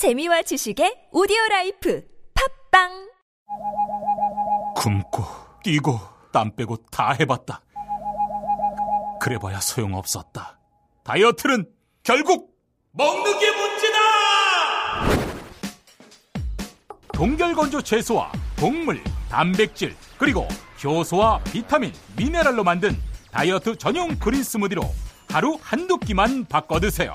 재미와 지식의 오디오 라이프 팟빵 굶고 뛰고 땀 빼고 다 해봤다. 그래봐야 소용없었다. 다이어트는 결국 먹는 게 문제다! 동결건조 채소와 곡물, 단백질, 그리고 효소와 비타민, 미네랄로 만든 다이어트 전용 그린 스무디로 하루 한두 끼만 바꿔 드세요.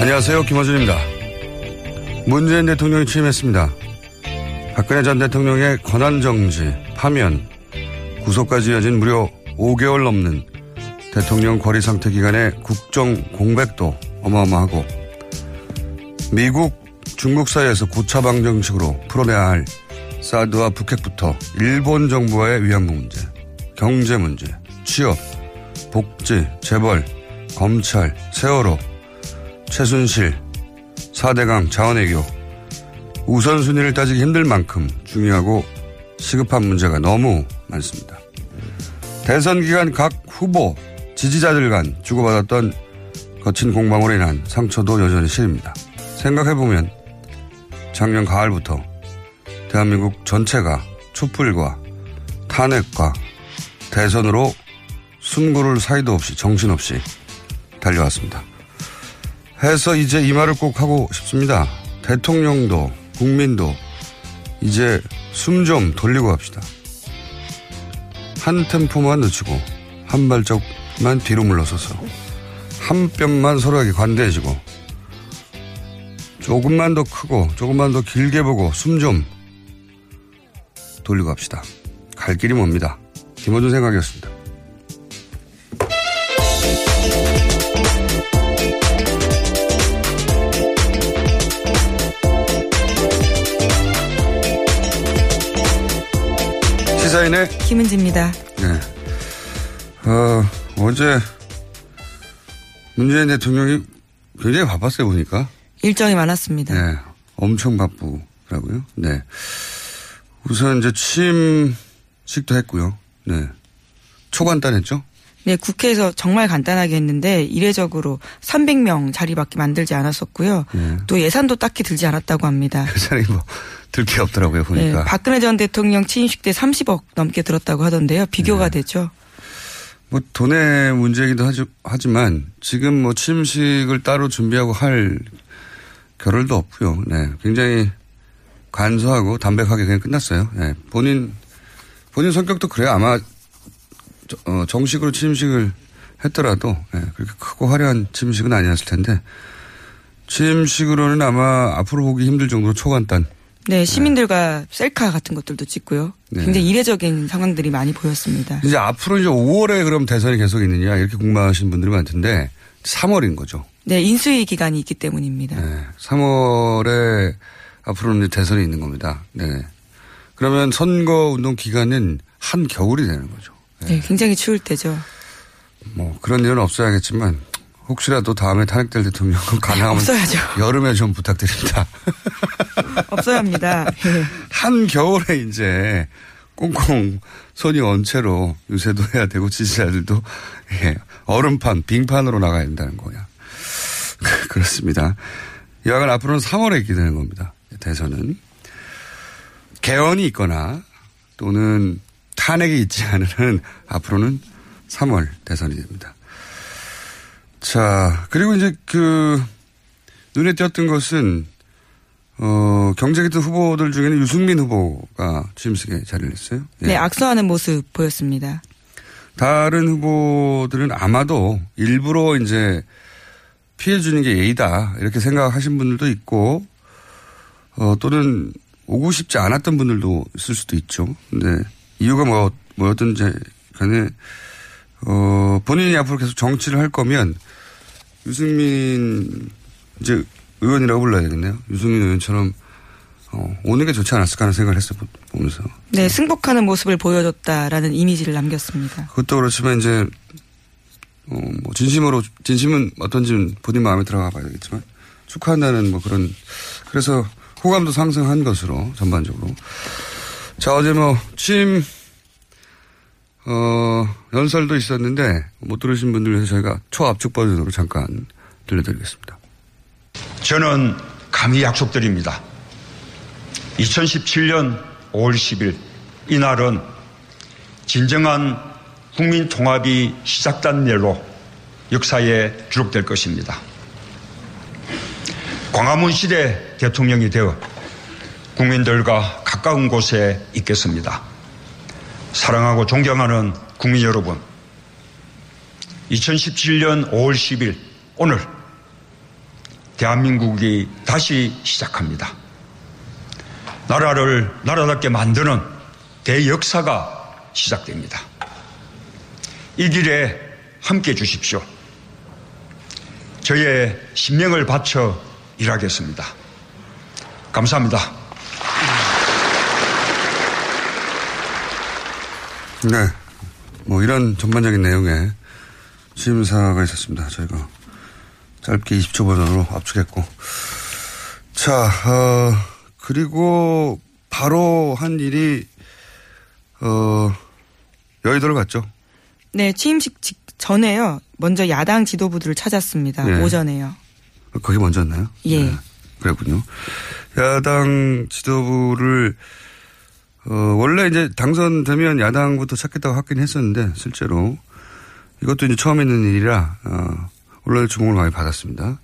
안녕하세요. 김호준입니다. 문재인 대통령이 취임했습니다. 박근혜 전 대통령의 권한 정지, 파면, 구속까지 이어진 무려 5개월 넘는 대통령 거리 상태 기간의 국정 공백도 어마어마하고 미국, 중국 사이에서 고차방 정식으로 풀어내야 할 사드와 북핵부터 일본 정부와의 위안부 문제, 경제 문제, 취업, 복지, 재벌, 검찰, 세월호, 최순실, 4대강 자원외교 우선순위를 따지기 힘들 만큼 중요하고 시급한 문제가 너무 많습니다. 대선 기간 각 후보, 지지자들 간 주고받았던 거친 공방으로 인한 상처도 여전히 실입니다. 생각해보면 작년 가을부터 대한민국 전체가 촛불과 탄핵과 대선으로 숨고를 사이도 없이 정신없이 달려왔습니다. 해서 이제 이 말을 꼭 하고 싶습니다. 대통령도 국민도 이제 숨 좀 돌리고 합시다. 한 템포만 늦추고 한 발짝만 뒤로 물러서서 한 뼘만 서로에게 관대해지고 조금만 더 크고 조금만 더 길게 보고 숨 좀 돌리고 합시다. 갈 길이 멉니다. 김호준 생각이었습니다. 시사인의 김은지입니다. 네. 어, 어제 문재인 대통령이 굉장히 바빴어요, 보니까. 일정이 많았습니다. 네. 엄청 바쁘라고요. 네. 우선 이제 취임식도 했고요. 네. 초간단 했죠? 네, 국회에서 정말 간단하게 했는데 이례적으로 300명 자리밖에 만들지 않았었고요. 네. 또 예산도 딱히 들지 않았다고 합니다. 예산이 뭐, 들 게 없더라고요, 보니까. 네, 박근혜 전 대통령 취임식 때 30억 넘게 들었다고 하던데요. 비교가 네. 되죠. 뭐 돈의 문제이기도 하지, 하지만 지금 뭐 취임식을 따로 준비하고 할 겨를도 없고요. 네. 굉장히 간소하고 담백하게 그냥 끝났어요. 네. 본인, 본인 성격도 그래요. 아마 저- 어, 정식으로 취임식을 했더라도 네. 그렇게 크고 화려한 취임식은 아니었을 텐데 취임식으로는 아마 앞으로 보기 힘들 정도로 초간단 네, 시민들과 셀카 같은 것들도 찍고요. 네. 굉장히 이례적인 상황들이 많이 보였습니다. 이제 앞으로 이제 5월에 그럼 대선이 계속 있느냐 이렇게 궁금하신 분들이 많던데 3월인 거죠. 네, 인수위 기간이 있기 때문입니다. 네. 3월에 앞으로는 이제 대선이 있는 겁니다. 네. 그러면 선거 운동 기간은 한 겨울이 되는 거죠. 네, 굉장히 추울 때죠. 뭐 그런 일은 없어야겠지만 혹시라도 다음에 탄핵될 대통령은 가능하면 없어야죠. 여름에 좀 부탁드립니다. 없어야 합니다. 네. 한 겨울에 이제 꽁꽁 손이 언 채로 유세도 해야 되고 지지자들도 예, 얼음판, 빙판으로 나가야 된다는 거야. 그렇습니다. 여하간 앞으로는 3월에 있게 되는 겁니다. 대선은. 개헌이 있거나 또는 탄핵이 있지 않은 앞으로는 3월 대선이 됩니다. 자, 그리고 이제 그 눈에 띄었던 것은 어, 경제기득 후보들 중에는 유승민 후보가 취임식에 자리를 했어요. 예. 네, 악수하는 모습 보였습니다. 다른 후보들은 아마도 일부러 이제 피해 주는 게 예의다 이렇게 생각하신 분들도 있고 어, 또는 오고 싶지 않았던 분들도 있을 수도 있죠. 근데 이유가 뭐 뭐였든지 간에 어, 본인이 앞으로 계속 정치를 할 거면 유승민 이제 의원이라고 불러야 되겠네요. 유승민 의원처럼 어, 오는 게 좋지 않았을까 하는 생각을 했어 보면서. 네, 승복하는 모습을 보여줬다라는 이미지를 남겼습니다. 그것도 그렇지만 이제 어, 뭐 진심으로 진심은 어떤지 본인 마음에 들어가 봐야 되겠지만 축하한다는 뭐 그런 그래서 호감도 상승한 것으로 전반적으로 자 어제 뭐 취임 어 연설도 있었는데 못 들으신 분들 위해서 저희가 초압축 버전으로 잠깐 들려드리겠습니다. 저는 감히 약속드립니다. 2017년 5월 10일 이날은 진정한 국민 통합이 시작된 날로 역사에 기록될 것입니다. 광화문 시대 대통령이 되어 국민들과 가까운 곳에 있겠습니다. 사랑하고 존경하는 국민 여러분, 2017년 5월 10일 오늘 대한민국이 다시 시작합니다. 나라를 나라답게 만드는 대역사가 시작됩니다. 이 길에 함께 해 주십시오. 저의 신명을 바쳐 일하겠습니다. 감사합니다. 네. 뭐 이런 전반적인 내용의 취임사가 있었습니다. 저희가 짧게 20초 버전으로 압축했고. 자, 어, 그리고 바로 한 일이, 어, 여의도를 갔죠. 네, 취임식 직 전에요. 먼저 야당 지도부들을 찾았습니다. 네. 오전에요. 거기 먼저였나요? 예. 네, 그랬군요. 야당 지도부를 어, 원래 이제 당선되면 야당부터 찾겠다고 하긴 했었는데 실제로 이것도 이제 처음 있는 일이라 어, 원래 주목을 많이 받았습니다.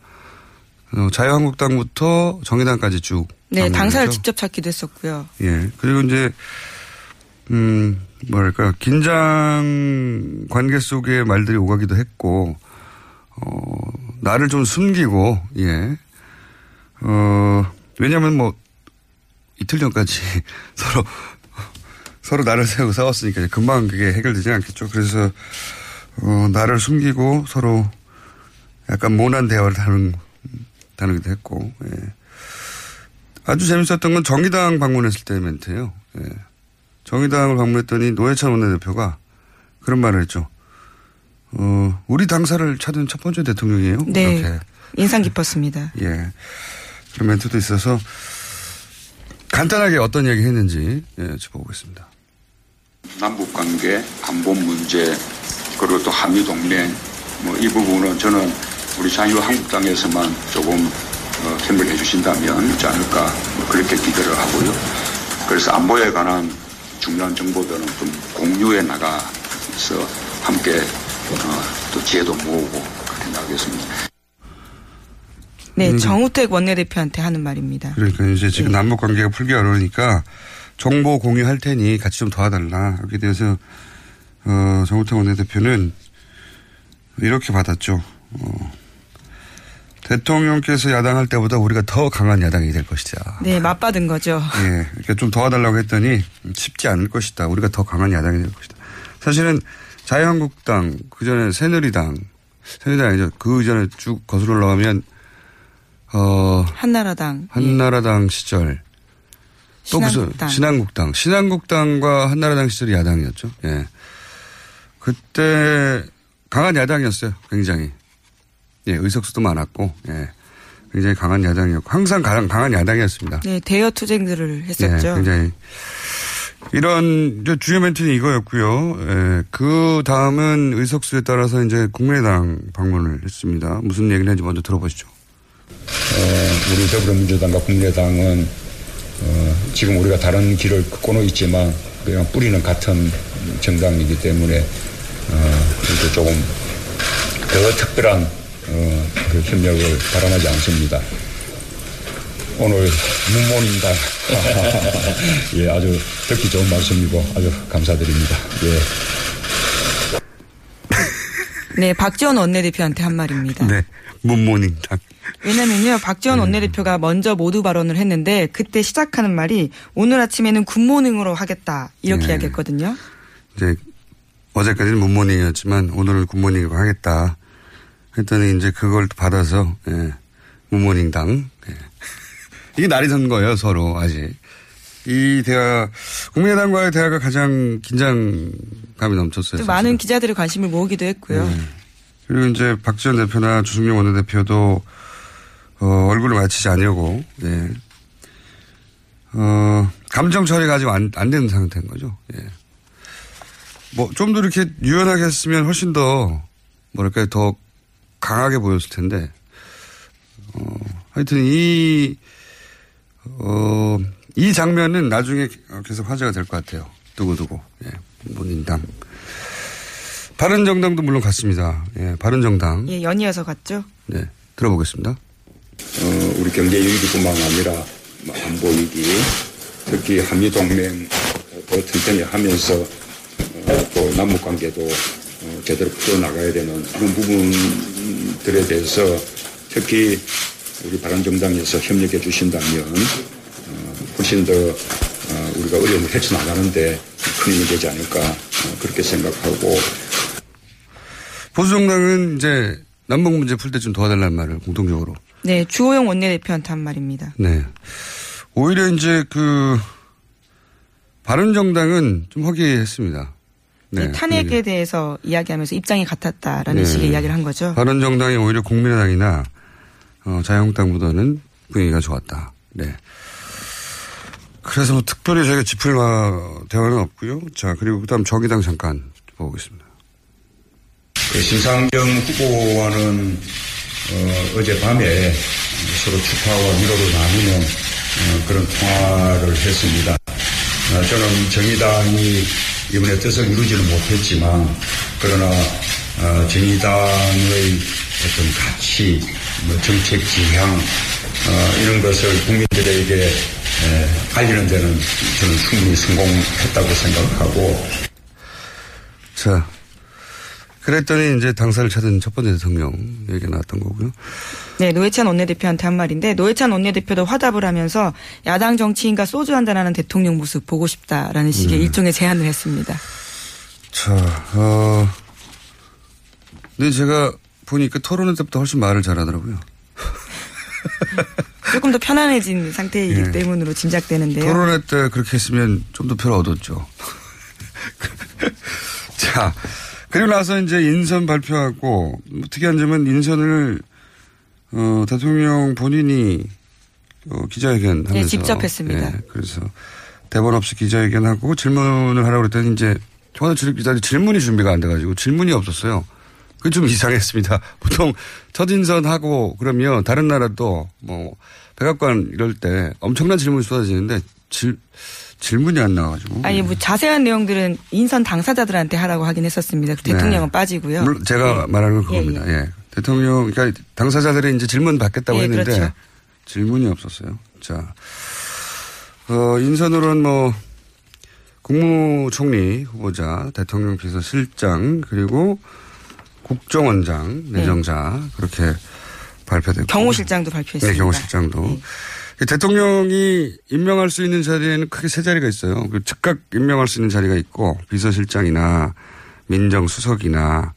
어, 자유한국당부터 정의당까지 쭉. 네, 당사를 했죠. 직접 찾기도 했었고요. 예. 그리고 이제, 음, 뭐랄까, 긴장 관계 속의 말들이 오가기도 했고, 어, 나를 좀 숨기고, 예. 어, 왜냐면 뭐, 이틀 전까지 서로, 서로 나를 세우고 싸웠으니까 금방 그게 해결되지 않겠죠. 그래서, 어, 나를 숨기고 서로 약간 모난 대화를 다룬, 다루기도 했고, 예. 아주 재밌었던 건 정의당 방문했을 때 멘트예요. 예. 정의당을 방문했더니 노회찬 원내대표가 그런 말을 했죠. 어, 우리 당사를 찾은 첫 번째 대통령이에요. 네. 이렇게. 인상 깊었습니다. 예. 그런 멘트도 있어서 간단하게 어떤 이야기 했는지 예, 짚어보겠습니다. 남북 관계, 안보 문제, 그리고 또 한미 동맹, 뭐 이 부분은 저는 우리 자유한국당에서만 조금 어, 캠을 해주신다면 있지 않을까 뭐 그렇게 기대를 하고요. 그래서 안보에 관한 중요한 정보들은 좀 공유해 나가서 함께 어, 또 지혜도 모으고 그렇게 나가겠습니다. 네, 음. 정우택 원내대표한테 하는 말입니다. 그러니까 이제 지금 예. 남북 관계가 풀기 어려우니까 정보 공유할 테니 같이 좀 도와달라. 이렇게 돼서 어, 정우택 원내대표는 이렇게 받았죠. 어, 대통령께서 야당할 때보다 우리가 더 강한 야당이 될 것이다. 네, 맞받은 거죠. 예, 이렇게 좀 도와달라고 했더니 쉽지 않을 것이다. 우리가 더 강한 야당이 될 것이다. 사실은 자유한국당, 그 전에 새누리당, 새누리당 아니죠. 그 전에 쭉 거슬러 올라가면, 어, 한나라당. 한나라당 시절. 또 무슨, 신한국당. 신한국당. 신한국당과 한나라당 시절이 야당이었죠. 예. 그때 강한 야당이었어요. 굉장히. 예, 의석수도 많았고, 예. 굉장히 강한 야당이었고, 항상 강한, 강한 야당이었습니다. 네, 대여 투쟁들을 했었죠. 네, 굉장히 이런 주요 멘트는 이거였고요. 예, 그 다음은 의석수에 따라서 이제 국민의당 방문을 했습니다. 무슨 얘기를 했는지 먼저 들어보시죠. 어, 우리 더불어민주당과 국민의당은 어, 지금 우리가 다른 길을 걷고는 있지만 그냥 뿌리는 같은 정당이기 때문에 어, 이제 조금 더 특별한 어, 그 협력을 바람하지 않습니다. 오늘 문모입니다. 예, 아주 듣기 좋은 말씀이고 아주 감사드립니다. 예. 네, 박지원 원내대표한테 한 말입니다. 네, 문모닝당. 왜냐면요, 박지원 원내대표가 먼저 모두 발언을 했는데 그때 시작하는 말이 오늘 아침에는 굿모닝으로 하겠다 이렇게 네. 이야기했거든요. 이제 어제까지는 문모닝이었지만 오늘은 굿모닝으로 하겠다. 했더니 이제 그걸 받아서 예, 문모닝당. 예. 이게 날이 선 거예요 서로 아직. 이 대화 국민의당과의 대화가 가장 긴장감이 넘쳤어요. 또. 많은 기자들의 관심을 모으기도 했고요. 네. 그리고 이제 박지원 대표나 주승용 원내대표도 어, 얼굴을 맞추지 않으려고 예. 어, 감정 처리가 아직 안, 안 되는 상태인 거죠. 예. 뭐좀 더 이렇게 유연하게 했으면 훨씬 더 뭐랄까요 더 강하게 보였을 텐데 어, 하여튼 이 어, 이 장면은 나중에 계속 화제가 될 것 같아요. 두고두고. 예. 본인당. 바른정당도 물론 갔습니다. 예. 바른정당. 예, 연이어서 갔죠. 네. 들어보겠습니다. 어, 우리 경제 위기뿐만 아니라 뭐 안보 위기, 특히 한미 동맹 더 튼튼히 하면서 어, 또 남북 관계도 어, 제대로 풀어 나가야 되는 이런 부분들에 대해서 특히 우리 바른정당에서 협력해 주신다면 어, 훨씬 더 어, 우리가 어려움을 헤쳐나가는데 큰 힘이 되지 않을까 어, 그렇게 생각하고 보수정당은 이제 남북 문제 풀 때 좀 도와달라는 말을 공통적으로. 네, 주호영 원내대표한테 한 말입니다. 네. 오히려 이제 그 바른정당은 좀 허기했습니다. 네, 탄핵에 대해서 이야기하면서 입장이 같았다라는 네. 식의 이야기를 한 거죠. 바른정당이 오히려 국민의당이나 어, 자유한국당보다는 분위기가 좋았다. 네. 그래서 뭐 특별히 저희가 짚을 마- 대화는 없고요. 자 그리고 그다음 정의당 잠깐 보겠습니다. 그 심상정 후보와는 어, 어젯밤에 서로 축하와 위로를 나누는 어, 그런 통화를 했습니다. 어, 저는 정의당이 이번에 뜻을 이루지는 못했지만 그러나 어, 정의당의 어떤 가치, 뭐 정책 지향 어, 이런 것을 국민들에게 에, 알리는 데는 저는 충분히 성공했다고 생각하고 자, 그랬더니 이제 당사를 찾은 첫 번째 대통령 얘기가 나왔던 거고요. 네, 노회찬 원내대표한테 한 말인데 노회찬 원내대표도 화답을 하면서 야당 정치인과 소주 한잔하는 대통령 모습 보고 싶다라는 식의 음. 일종의 제안을 했습니다. 자, 어, 근데 제가 보니까 토론회 때부터 훨씬 말을 잘하더라고요. 조금 더 편안해진 상태이기 예. 때문으로 짐작되는데요. 토론회 때 그렇게 했으면 좀 더 표를 얻었죠. 자, 그리고 나서 이제 인선 발표하고 뭐 특이한 점은 인선을 어, 대통령 본인이 어, 기자회견 하면서 네, 직접 했습니다. 예, 그래서 대본 없이 기자회견하고 질문을 하라고 그랬더니 이제 청와대 출입기자들이 질문이 준비가 안 돼가지고 질문이 없었어요. 그게 좀 이상했습니다. 보통 첫 인선하고 그러면 다른 나라도 뭐 백악관 이럴 때 엄청난 질문이 쏟아지는데 질, 질문이 안 나와가지고. 아니 뭐 자세한 내용들은 인선 당사자들한테 하라고 하긴 했었습니다. 대통령은 네. 빠지고요. 제가 말하는 건 예, 그겁니다. 예, 대통령, 그러니까 당사자들이 이제 질문 받겠다고 예, 했는데 그렇죠. 질문이 없었어요. 자, 어, 인선으로는 뭐 국무총리 후보자, 대통령 비서실장 그리고 국정원장 네. 내정자 그렇게 발표되고. 경호실장도 발표했습니다. 네, 경호실장도. 대통령이 임명할 수 있는 자리에는 크게 세 자리가 있어요. 그 즉각 임명할 수 있는 자리가 있고 비서실장이나 민정수석이나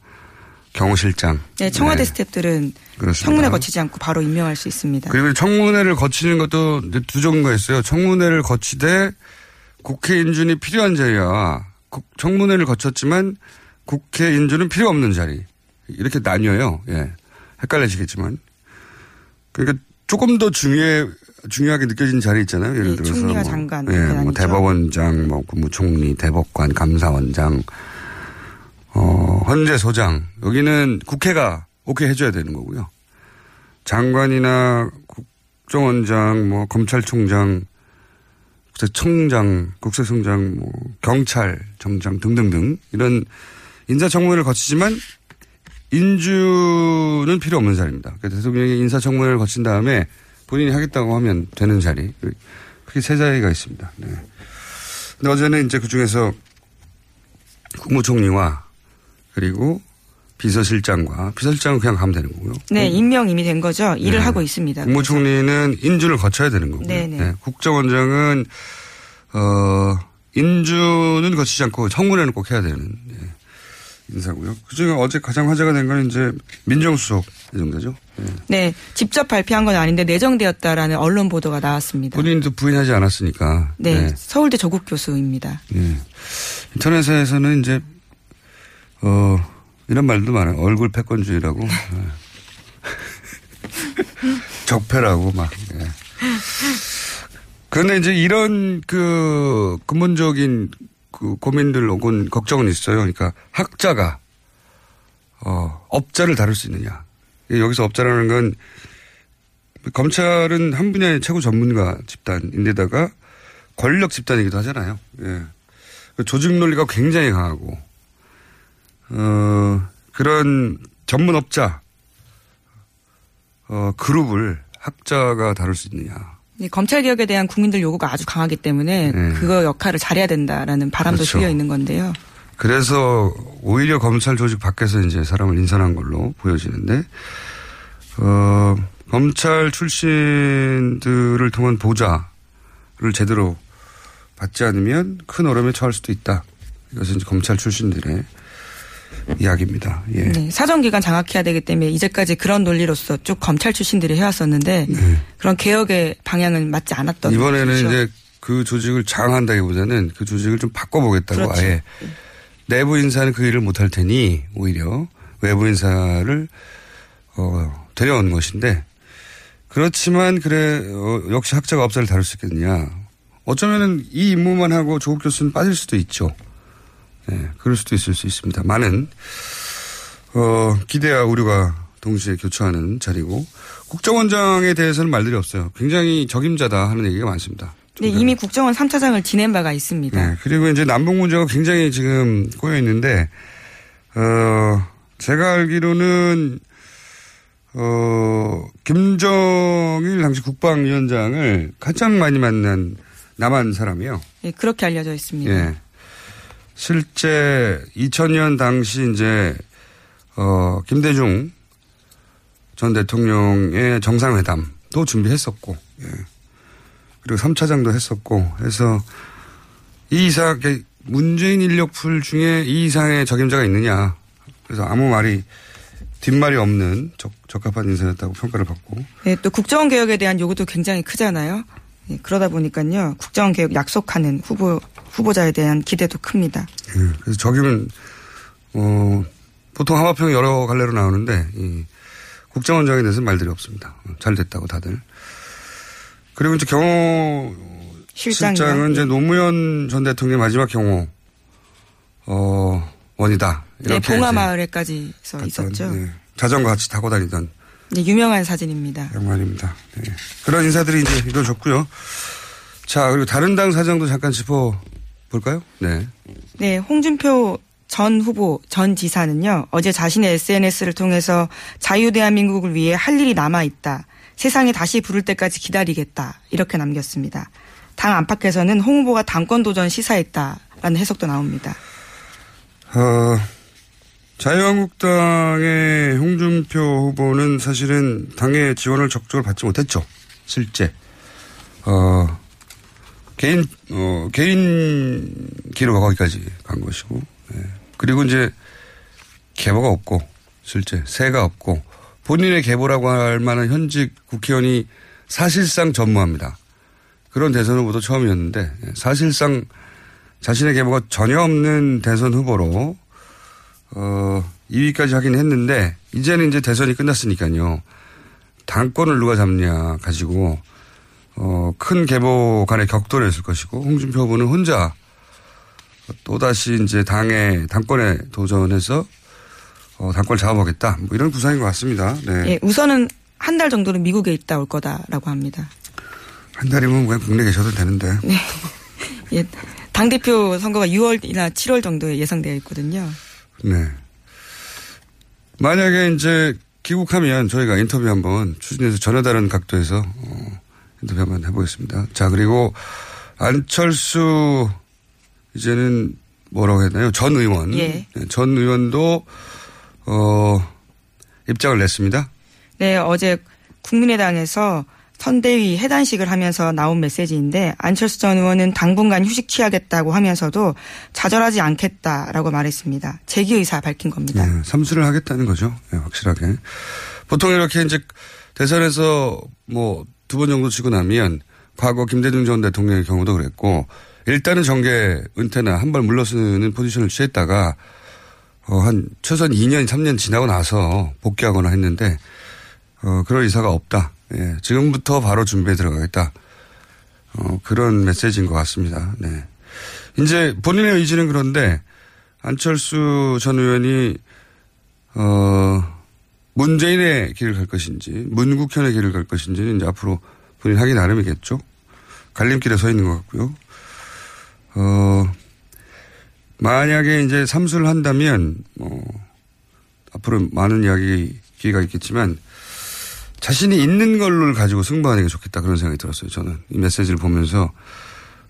경호실장. 네, 청와대 네. 스탭들은 그렇습니다. 청문회 거치지 않고 바로 임명할 수 있습니다. 그리고 청문회를 거치는 것도 두 종류가 있어요. 청문회를 거치되 국회 인준이 필요한 자리와 국- 청문회를 거쳤지만 국회 인준은 필요 없는 자리. 이렇게 나뉘어요. 예. 헷갈리시겠지만. 그러니까 조금 더 중요해, 중요하게 느껴진 자리 있잖아요. 예를 예, 들어서. 총리와 뭐, 장관 예, 뭐. 대법원장, 뭐 국무총리, 대법관, 감사원장, 어, 헌재소장. 여기는 국회가 오케이 해줘야 되는 거고요. 장관이나 국정원장, 뭐 검찰총장, 국세청장, 국세청장, 뭐 경찰청장 등등등 이런 인사청문회를 거치지만 인주는 필요 없는 자리입니다. 그러니까 대통령이 인사청문회를 거친 다음에 본인이 하겠다고 하면 되는 자리. 크게 세 자리가 있습니다. 네. 근데 어제는 이제 그 중에서 국무총리와 그리고 비서실장과 비서실장은 그냥 가면 되는 거고요. 네, 임명 이미 된 거죠. 일을 네. 하고 있습니다. 국무총리는 인준을 거쳐야 되는 거고요. 네네. 네, 국정원장은 어 인준은 거치지 않고 청문회는 꼭 해야 되는 예, 인사고요. 그중에 어제 가장 화제가 된 건 이제 민정수석 예정되죠. 예. 네, 직접 발표한 건 아닌데 내정되었다라는 언론 보도가 나왔습니다. 본인도 부인하지 않았으니까. 네, 서울대 조국 교수입니다. 예. 인터넷에서는 이제 어 이런 말도 많아요. 얼굴 패권주의라고. 예. 적폐라고 막. 예. 그런데 이제 이런 그 근본적인 그 고민들 혹은 걱정은 있어요. 그러니까 학자가 어 업자를 다룰 수 있느냐. 여기서 업자라는 건 검찰은 한 분야의 최고 전문가 집단인데다가 권력 집단이기도 하잖아요. 예. 그 조직 논리가 굉장히 강하고 어 그런 전문 업자 어 그룹을 학자가 다룰 수 있느냐. 네, 검찰 개혁에 대한 국민들 요구가 아주 강하기 때문에 네. 그거 역할을 잘해야 된다라는 바람도 그렇죠. 실려 있는 건데요. 그래서 오히려 검찰 조직 밖에서 이제 사람을 인선한 걸로 보여지는데, 어, 검찰 출신들을 통한 보좌를 제대로 받지 않으면 큰 어려움에 처할 수도 있다. 이것은 이제 검찰 출신들의 이야기입니다. 예. 네, 사정기관 장악해야 되기 때문에 이제까지 그런 논리로서 쭉 검찰 출신들이 해왔었는데 그런 개혁의 방향은 맞지 않았던 네. 이번에는. 이제 그 조직을 장악한다기보다는 그 조직을 좀 바꿔보겠다고 그렇죠. 아예 내부 인사는 그 일을 못할 테니 오히려 외부 인사를 어, 데려온 것인데 그렇지만 그래 어, 역시 학자가 업사를 다룰 수 있겠느냐 어쩌면은 이 임무만 하고 조국 교수는 빠질 수도 있죠. 네, 그럴 수도 있을 수 있습니다. 많은 어, 기대와 우려가 동시에 교차하는 자리고 국정원장에 대해서는 말들이 없어요. 굉장히 적임자다 하는 얘기가 많습니다. 네, 이미 국정원 3차장을 지낸 바가 있습니다. 네, 그리고 이제 남북 문제가 굉장히 지금 꼬여 있는데, 어, 제가 알기로는, 어, 김정일 당시 국방위원장을 가장 많이 만난 남한 사람이요. 네, 그렇게 알려져 있습니다. 예. 실제 2000년 당시 이제, 어, 김대중 전 대통령의 정상회담도 준비했었고, 예. 그리고 3차장도 했었고, 해서 이 이상, 문재인 인력풀 중에 이 이상의 적임자가 있느냐. 그래서 아무 말이, 뒷말이 없는 적, 적합한 인사였다고 평가를 받고. 네, 또 국정원 개혁에 대한 요구도 굉장히 크잖아요. 네, 그러다 보니까요, 국정원 개혁 약속하는 후보, 후보자에 대한 기대도 큽니다. 예, 그래서 적임은, 어, 보통 하마평 여러 갈래로 나오는데, 이 국정원장에 대해서는 말들이 없습니다. 잘 됐다고 다들. 그리고 이제 경호 실장이요? 실장은 이제 노무현 전 대통령의 마지막 경호, 어, 원이다. 네, 이렇게 봉화마을에까지서 이제 있었죠. 예, 자전거 같이 타고 다니던 네, 유명한 사진입니다. 양반입니다. 네. 그런 인사들이 이제 이루어졌고요. 자, 그리고 다른 당 사정도 잠깐 짚어볼까요? 네. 네, 홍준표 전 후보, 전 지사는요, 어제 자신의 SNS를 통해서 자유대한민국을 위해 할 일이 남아있다. 세상에 다시 부를 때까지 기다리겠다. 이렇게 남겼습니다. 당 안팎에서는 홍 후보가 당권 도전 시사했다라는 해석도 나옵니다. 어, 자유한국당의 홍준표 후보는 사실은 당의 지원을 적극적으로 받지 못했죠. 실제. 어, 개인, 어, 개인 기로가 거기까지 간 것이고. 예. 그리고 이제 계보가 없고, 실제. 새가 없고, 본인의 계보라고 할 만한 현직 국회의원이 사실상 전무합니다. 그런 대선 후보도 처음이었는데, 예. 사실상 자신의 계보가 전혀 없는 대선 후보로 어, 2위까지 하긴 했는데, 이제는 이제 대선이 끝났으니까요. 당권을 누가 잡냐 가지고, 어, 큰 계보 간의 격돌을 했을 것이고, 홍준표 후보는 혼자 또다시 이제 당의, 당권에 도전해서, 어, 당권을 잡아보겠다. 뭐 이런 구상인 것 같습니다. 네. 예, 우선은 한 달 정도는 미국에 있다 올 거다라고 합니다. 한 달이면 왜 국내 계셔도 되는데. 네. 예, 당대표 선거가 6월이나 7월 정도에 예상되어 있거든요. 네. 만약에 이제 귀국하면 저희가 인터뷰 한번 추진해서 전혀 다른 각도에서 어, 인터뷰 한번 해보겠습니다. 자 그리고 안철수 이제는 뭐라고 되나요? 전 의원. 예. 네, 전 의원도 어 입장을 냈습니다. 네, 어제 국민의당에서 선대위 해단식을 하면서 나온 메시지인데 안철수 전 의원은 당분간 휴식 취하겠다고 하면서도 좌절하지 않겠다라고 말했습니다. 재기 의사 밝힌 겁니다. 네, 삼수를 하겠다는 거죠. 네, 확실하게. 보통 이렇게 이제 대선에서 뭐 두 번 정도 치고 나면 과거 김대중 전 대통령의 경우도 그랬고 일단은 정계 은퇴나 한 발 물러서는 포지션을 취했다가 어, 한 최소한 2년, 3년 지나고 나서 복귀하거나 했는데 어, 그럴 의사가 없다. 예, 지금부터 바로 준비에 들어가겠다. 어, 그런 메시지인 것 같습니다. 네. 이제 본인의 의지는 그런데 안철수 전 의원이 어, 문재인의 길을 갈 것인지 문국현의 길을 갈 것인지는 이제 앞으로 본인 하기 나름이겠죠. 갈림길에 서 있는 것 같고요. 어, 만약에 이제 삼수를 한다면 뭐 앞으로 많은 이야기 기회가 있겠지만 자신이 있는 걸로 가지고 승부하는 게 좋겠다 그런 생각이 들었어요. 저는 이 메시지를 보면서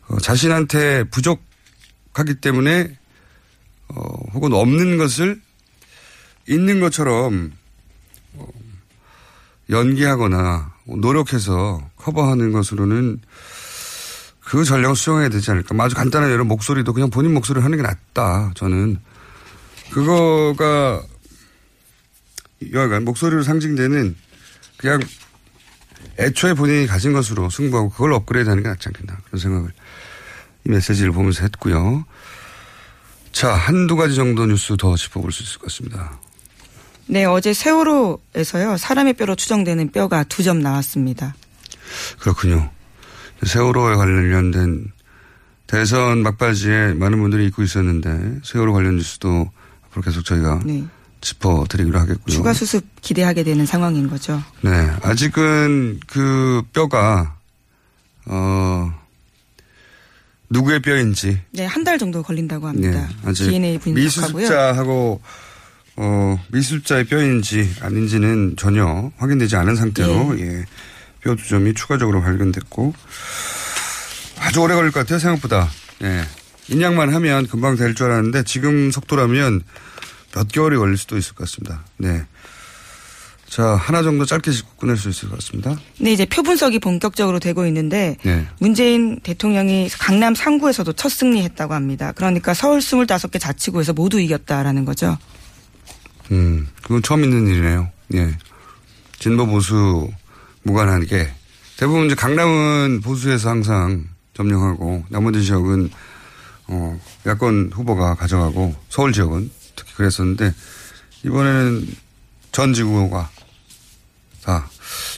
어, 자신한테 부족하기 때문에 어, 혹은 없는 것을 있는 것처럼 어, 연기하거나 노력해서 커버하는 것으로는 그 전략을 수용해야 되지 않을까. 아주 간단한 예로 목소리도 그냥 본인 목소리를 하는 게 낫다. 저는 그거가 여하간 목소리로 상징되는 그냥 애초에 본인이 가진 것으로 승부하고 그걸 업그레이드 하는 게 낫지 않겠나. 그런 생각을 이 메시지를 보면서 했고요. 자, 한두 가지 정도 뉴스 더 짚어볼 수 있을 것 같습니다. 네, 어제 세월호에서요, 사람의 뼈로 추정되는 뼈가 두 점 나왔습니다. 그렇군요. 세월호에 관련된 대선 막바지에 많은 분들이 잊고 있었는데 세월호 관련 뉴스도 앞으로 계속 저희가 네. 짚어드리기로 하겠고요. 추가 수습 기대하게 되는 상황인 거죠. 네. 아직은 그 뼈가, 어, 누구의 뼈인지. 네, 한 달 정도 걸린다고 합니다. 네. 아직 DNA 분석하고요. 미술자하고, 어, 미술자의 뼈인지 아닌지는 전혀 확인되지 않은 상태로, 예. 뼈두 점이 추가적으로 발견됐고, 아주 오래 걸릴 것 같아요, 생각보다. 예. 인양만 하면 금방 될 줄 알았는데, 지금 속도라면 몇 개월이 걸릴 수도 있을 것 같습니다. 네. 자, 하나 정도 짧게 짚고 끝낼 수 있을 것 같습니다. 네, 이제 표 분석이 본격적으로 되고 있는데 네. 문재인 대통령이 강남 3구에서도 첫 승리했다고 합니다. 그러니까 서울 25개 자치구에서 모두 이겼다라는 거죠. 음, 그건 처음 있는 일이네요. 예. 진보 보수 무관하게 대부분 이제 강남은 보수에서 항상 점령하고 나머지 지역은 어, 야권 후보가 가져가고 서울 지역은 특히 그랬었는데 이번에는 전 지구가 다.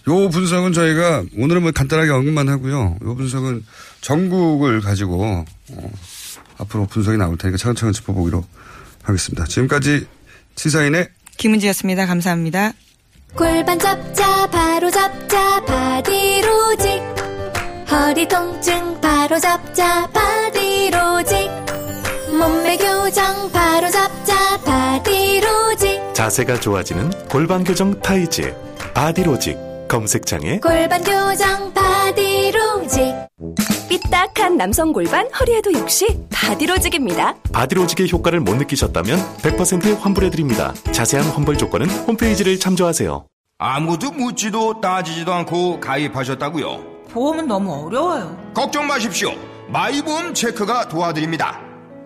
요 분석은 저희가 오늘은 뭐 간단하게 언급만 하고요. 요 분석은 전국을 가지고 어, 앞으로 분석이 나올 테니까 차근차근 짚어보기로 하겠습니다. 지금까지 시사인의 김은지였습니다. 감사합니다. 골반 잡자 바로 잡자 바디로직 허리 통증 바로 잡자 바디로직 몸매 교정 바로 잡자 바디로직 자세가 좋아지는 골반 교정 타이즈 바디로직 검색창에 골반 교정 바디로직 삐딱 딱딱한 남성 골반 허리에도 역시 바디로직입니다. 바디로직의 효과를 못 느끼셨다면 100% 환불해드립니다. 자세한 환불 조건은 홈페이지를 참조하세요. 아무도 묻지도 따지지도 않고 가입하셨다고요? 보험은 너무 어려워요. 걱정 마십시오. 마이보험 체크가 도와드립니다.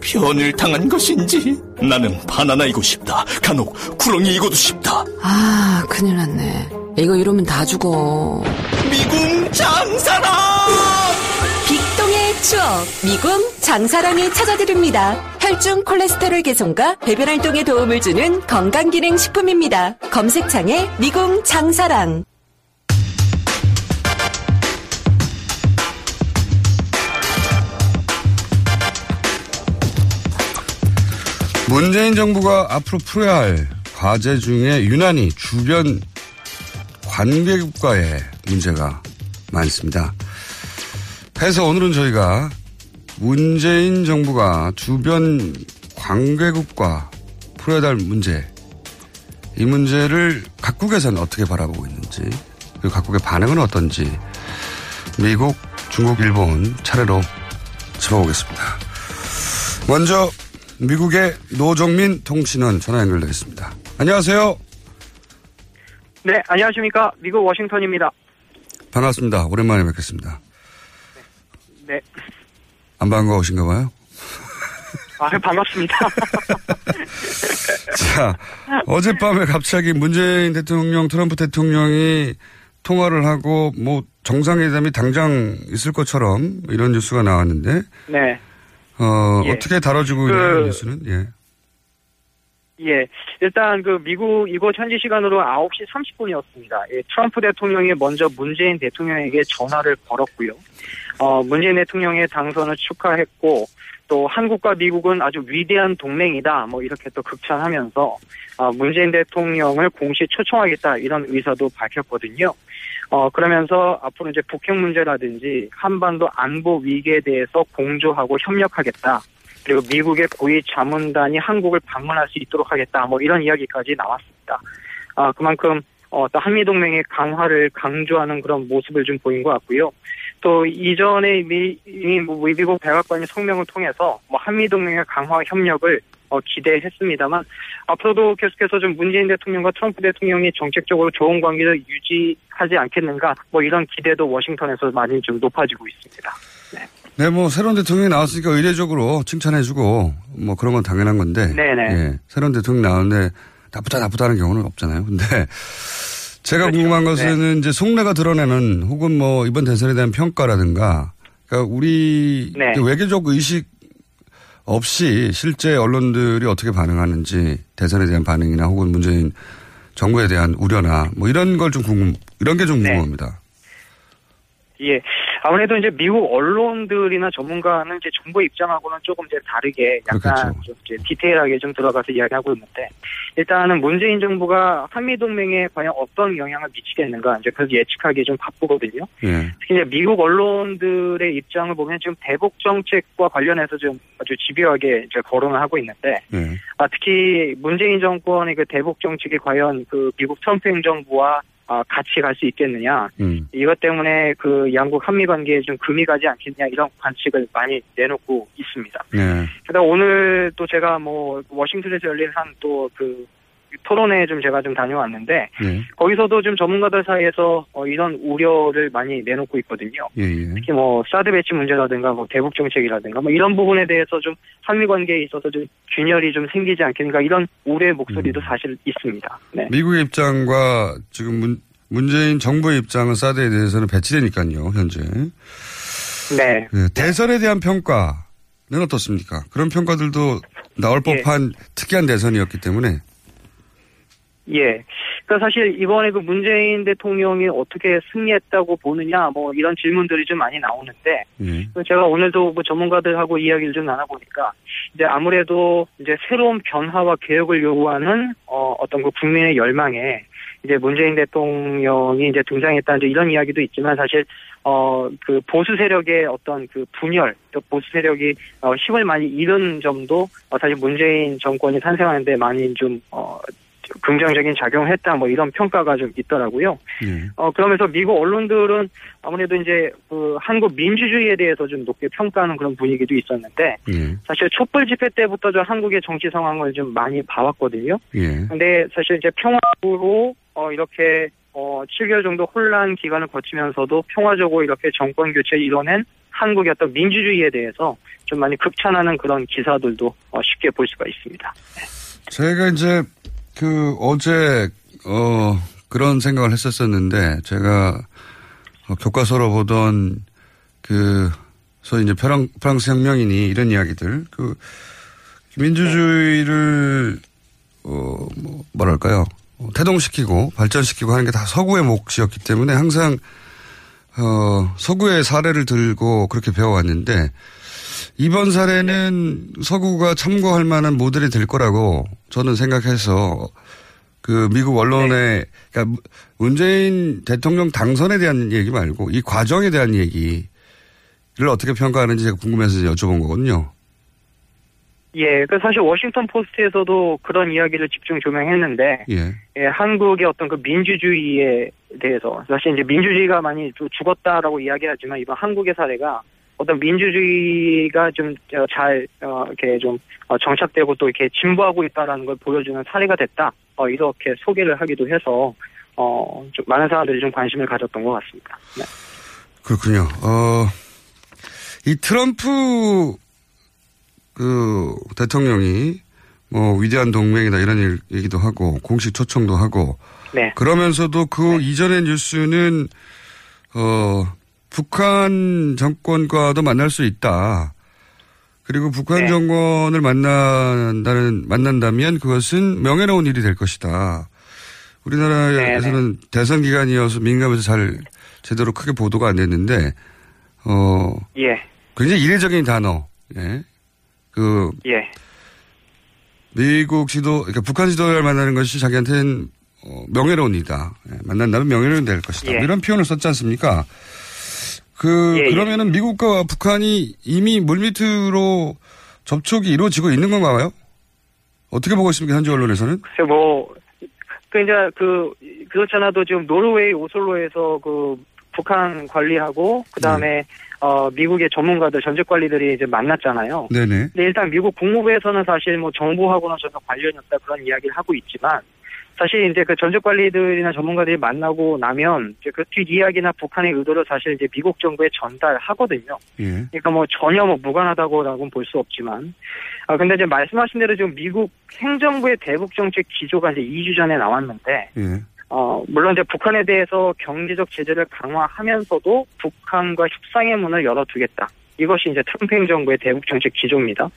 변을 당한 것인지 나는 바나나이고 싶다. 간혹 구렁이이고도 싶다. 아, 큰일 났네. 이거 이러면 다 죽어. 미궁 장사랑! 빅동의 추억 미궁 장사랑이 찾아드립니다. 혈중 콜레스테롤 개선과 배변 활동에 도움을 주는 건강기능 식품입니다. 검색창에 미궁 장사랑. 문재인 정부가 앞으로 풀어야 할 과제 중에 유난히 주변 관계국과의 문제가 많습니다. 그래서 오늘은 저희가 문재인 정부가 주변 관계국과 풀어야 할 문제, 이 문제를 각국에서는 어떻게 바라보고 있는지, 그리고 각국의 반응은 어떤지, 미국, 중국, 일본 차례로 짚어보겠습니다. 먼저 미국의 노정민 통신원 전화 연결되겠습니다. 안녕하세요. 네, 안녕하십니까. 미국 워싱턴입니다. 반갑습니다. 오랜만에 뵙겠습니다. 네. 안 반가우신가 봐요? 아, 반갑습니다. 자, 어젯밤에 갑자기 문재인 대통령, 트럼프 대통령이 통화를 하고 뭐 정상회담이 당장 있을 것처럼 이런 뉴스가 나왔는데 네. 어, 예. 어떻게 다뤄지고 그- 있는 뉴스는? 예. 예. 일단 그 미국 이곳 현지 시간으로 9시 30분이었습니다. 예, 트럼프 대통령이 먼저 문재인 대통령에게 전화를 걸었고요. 어, 문재인 대통령의 당선을 축하했고 또 한국과 미국은 아주 위대한 동맹이다. 뭐 이렇게 또 극찬하면서 어, 문재인 대통령을 공식 초청하겠다 이런 의사도 밝혔거든요. 어, 그러면서 앞으로 이제 북핵 문제라든지 한반도 안보 위기에 대해서 공조하고 협력하겠다. 그리고 미국의 고위 자문단이 한국을 방문할 수 있도록 하겠다. 뭐 이런 이야기까지 나왔습니다. 아, 그만큼 어, 또 한미 동맹의 강화를 강조하는 그런 모습을 좀 보인 것 같고요. 또 이전에 미, 이미 뭐 미국 백악관이 성명을 통해서 뭐 한미 동맹의 강화 협력을 어, 기대했습니다만 앞으로도 계속해서 좀 문재인 대통령과 트럼프 대통령이 정책적으로 좋은 관계를 유지하지 않겠는가 뭐 이런 기대도 워싱턴에서 많이 좀 높아지고 있습니다. 네, 뭐 새로운 대통령이 나왔으니까 의례적으로 칭찬해주고 뭐 그런 건 당연한 건데. 네네. 예, 새로운 대통령 나오는데 나쁘다 나쁘다는 경우는 없잖아요. 근데 제가 그렇죠. 궁금한 것은 이제 속내가 드러내는 혹은 뭐 이번 대선에 대한 평가라든가 그러니까 우리 네. 외교적 의식 없이 실제 언론들이 어떻게 반응하는지 대선에 대한 반응이나 혹은 문재인 정부에 대한 우려나 뭐 이런 걸 좀 궁금 이런 게좀 네. 궁금합니다. 예. 아무래도 이제 미국 언론들이나 전문가는 이제 정부 입장하고는 조금 이제 다르게 약간. 좀 이제 디테일하게 좀 들어가서 이야기하고 있는데 일단은 문재인 정부가 한미 동맹에 과연 어떤 영향을 미치겠는가 이제 그래서 예측하기 좀 바쁘거든요. 예. 특히 이제 미국 언론들의 입장을 보면 지금 대북 정책과 관련해서 좀 아주 집요하게 이제 거론을 하고 있는데 예. 아, 특히 문재인 정권의 그 대북 정책이 과연 그 미국 트럼프 행정부와 아, 같이 갈 수 있겠느냐. 음. 이것 때문에 그 양국 한미 관계에 좀 금이 가지 않겠냐 이런 관측을 많이 내놓고 있습니다. 네. 그다음 오늘 또 제가 뭐 워싱턴에서 열린 한 또 그 토론회 좀 제가 좀 다녀왔는데 예. 거기서도 좀 전문가들 사이에서 어, 이런 우려를 많이 내놓고 있거든요. 예, 예. 특히 뭐 사드 배치 문제라든가 뭐 대북 정책이라든가 뭐 이런 부분에 대해서 좀 한미 관계에 있어서 좀 균열이 좀 생기지 않겠는가 이런 우려의 목소리도 사실 있습니다. 네. 미국의 입장과 지금 문, 문재인 정부의 입장은 사드에 대해서는 배치되니까요, 현재. 네. 예, 대선에 대한 평가는 어떻습니까? 그런 평가들도 나올 예. 법한 특이한 대선이었기 때문에. 예. 그러니까 사실 이번에 그 문재인 대통령이 어떻게 승리했다고 보느냐 뭐 이런 질문들이 좀 많이 나오는데 예. 제가 오늘도 뭐 전문가들하고 이야기를 좀 나눠보니까 이제 아무래도 이제 새로운 변화와 개혁을 요구하는 어, 어떤 그 국민의 열망에 이제 문재인 대통령이 이제 등장했다 이제 이런 이야기도 있지만 사실 어 그 보수 세력의 어떤 그 분열 또 보수 세력이 어, 힘을 많이 잃은 점도 어, 사실 문재인 정권이 탄생하는데 많이 좀어 긍정적인 작용을 했다 뭐 이런 평가가 좀 있더라고요. 예. 어 그러면서 미국 언론들은 아무래도 이제 그 한국 민주주의에 대해서 좀 높게 평가하는 그런 분위기도 있었는데 예. 사실 촛불 집회 때부터 좀 한국의 정치 상황을 좀 많이 봐왔거든요. 예. 근데 사실 이제 평화로 어 이렇게 어 7개월 정도 혼란 기간을 거치면서도 평화적으로 이렇게 정권 교체를 이뤄낸 한국의 어떤 민주주의에 대해서 좀 많이 극찬하는 그런 기사들도 어 쉽게 볼 수가 있습니다. 제가 이제 그 어제 어 그런 생각을 했었었는데 제가 어, 교과서로 보던 그 소위 이제 프랑, 프랑스 혁명이니 이런 이야기들 그 민주주의를 어뭐 뭐랄까요? 어, 태동시키고 발전시키고 하는 게 다 서구의 몫이었기 때문에 항상 어 서구의 사례를 들고 그렇게 배워왔는데 이번 사례는 서구가 참고할 만한 모델이 될 거라고 저는 생각해서 그 미국 언론에 그러니까 문재인 대통령 당선에 대한 얘기 말고 이 과정에 대한 얘기를 어떻게 평가하는지 제가 궁금해서 여쭤본 거거든요. 예, 그 사실 워싱턴 포스트에서도 그런 이야기를 집중 조명했는데, 예. 예, 한국의 어떤 그 민주주의에 대해서 사실 이제 민주주의가 많이 좀 죽었다라고 이야기하지만 이번 한국의 사례가 어떤 민주주의가 좀잘 어, 이렇게 좀 어, 정착되고 또 이렇게 진보하고 있다라는 걸 보여주는 사례가 됐다. 어, 이렇게 소개를 하기도 해서 어, 좀 많은 사람들이 좀 관심을 가졌던 것 같습니다. 네. 그렇군요. 어, 이 트럼프 그 대통령이 뭐 위대한 동맹이다 이런 일- 얘기도 하고 공식 초청도 하고 네. 그러면서도 그 이전의 뉴스는 어 북한 정권과도 만날 수 있다. 그리고 북한 네. 정권을 만난다는 만난다면 그것은 명예로운 일이 될 것이다. 우리나라에서는 대선 기간이어서 민감해서 잘 제대로 크게 보도가 안 됐는데 어 예, 굉장히 이례적인 단어. 예. 그 예, 미국 지도, 그러니까 북한 지도자를 만나는 것이 자기한테는 어, 명예로운 일이다. 예, 만난다면 명예로운 될 것이다. 예. 이런 표현을 썼지 않습니까? 그 예, 예. 그러면은 미국과 북한이 이미 물밑으로 접촉이 이루어지고 있는 건가요? 어떻게 보고 있습니까? 현지 언론에서는? 글쎄 뭐, 그 이제 그 그렇잖아도 지금 노르웨이 오슬로에서 그 북한 관리하고 그 다음에 어 미국의 전문가들 전직 관리들이 이제 만났잖아요. 네네. 근데 일단 미국 국무부에서는 사실 뭐 정부하고는 전혀 관련이 없다 그런 이야기를 하고 있지만 사실 이제 그 전직 관리들이나 전문가들이 만나고 나면 이제 그 뒷 이야기나 북한의 의도를 사실 이제 미국 정부에 전달하거든요. 예. 그러니까 뭐 전혀 뭐 무관하다고라고는 볼 수 없지만 아 근데 이제 말씀하신 대로 지금 미국 행정부의 대북 정책 기조가 이제 2주 전에 나왔는데 예. 어 물론 이제 북한에 대해서 경제적 제재를 강화하면서도 북한과 협상의 문을 열어두겠다. 이것이 이제 트럼프 행정부의 대북 정책 기조입니다.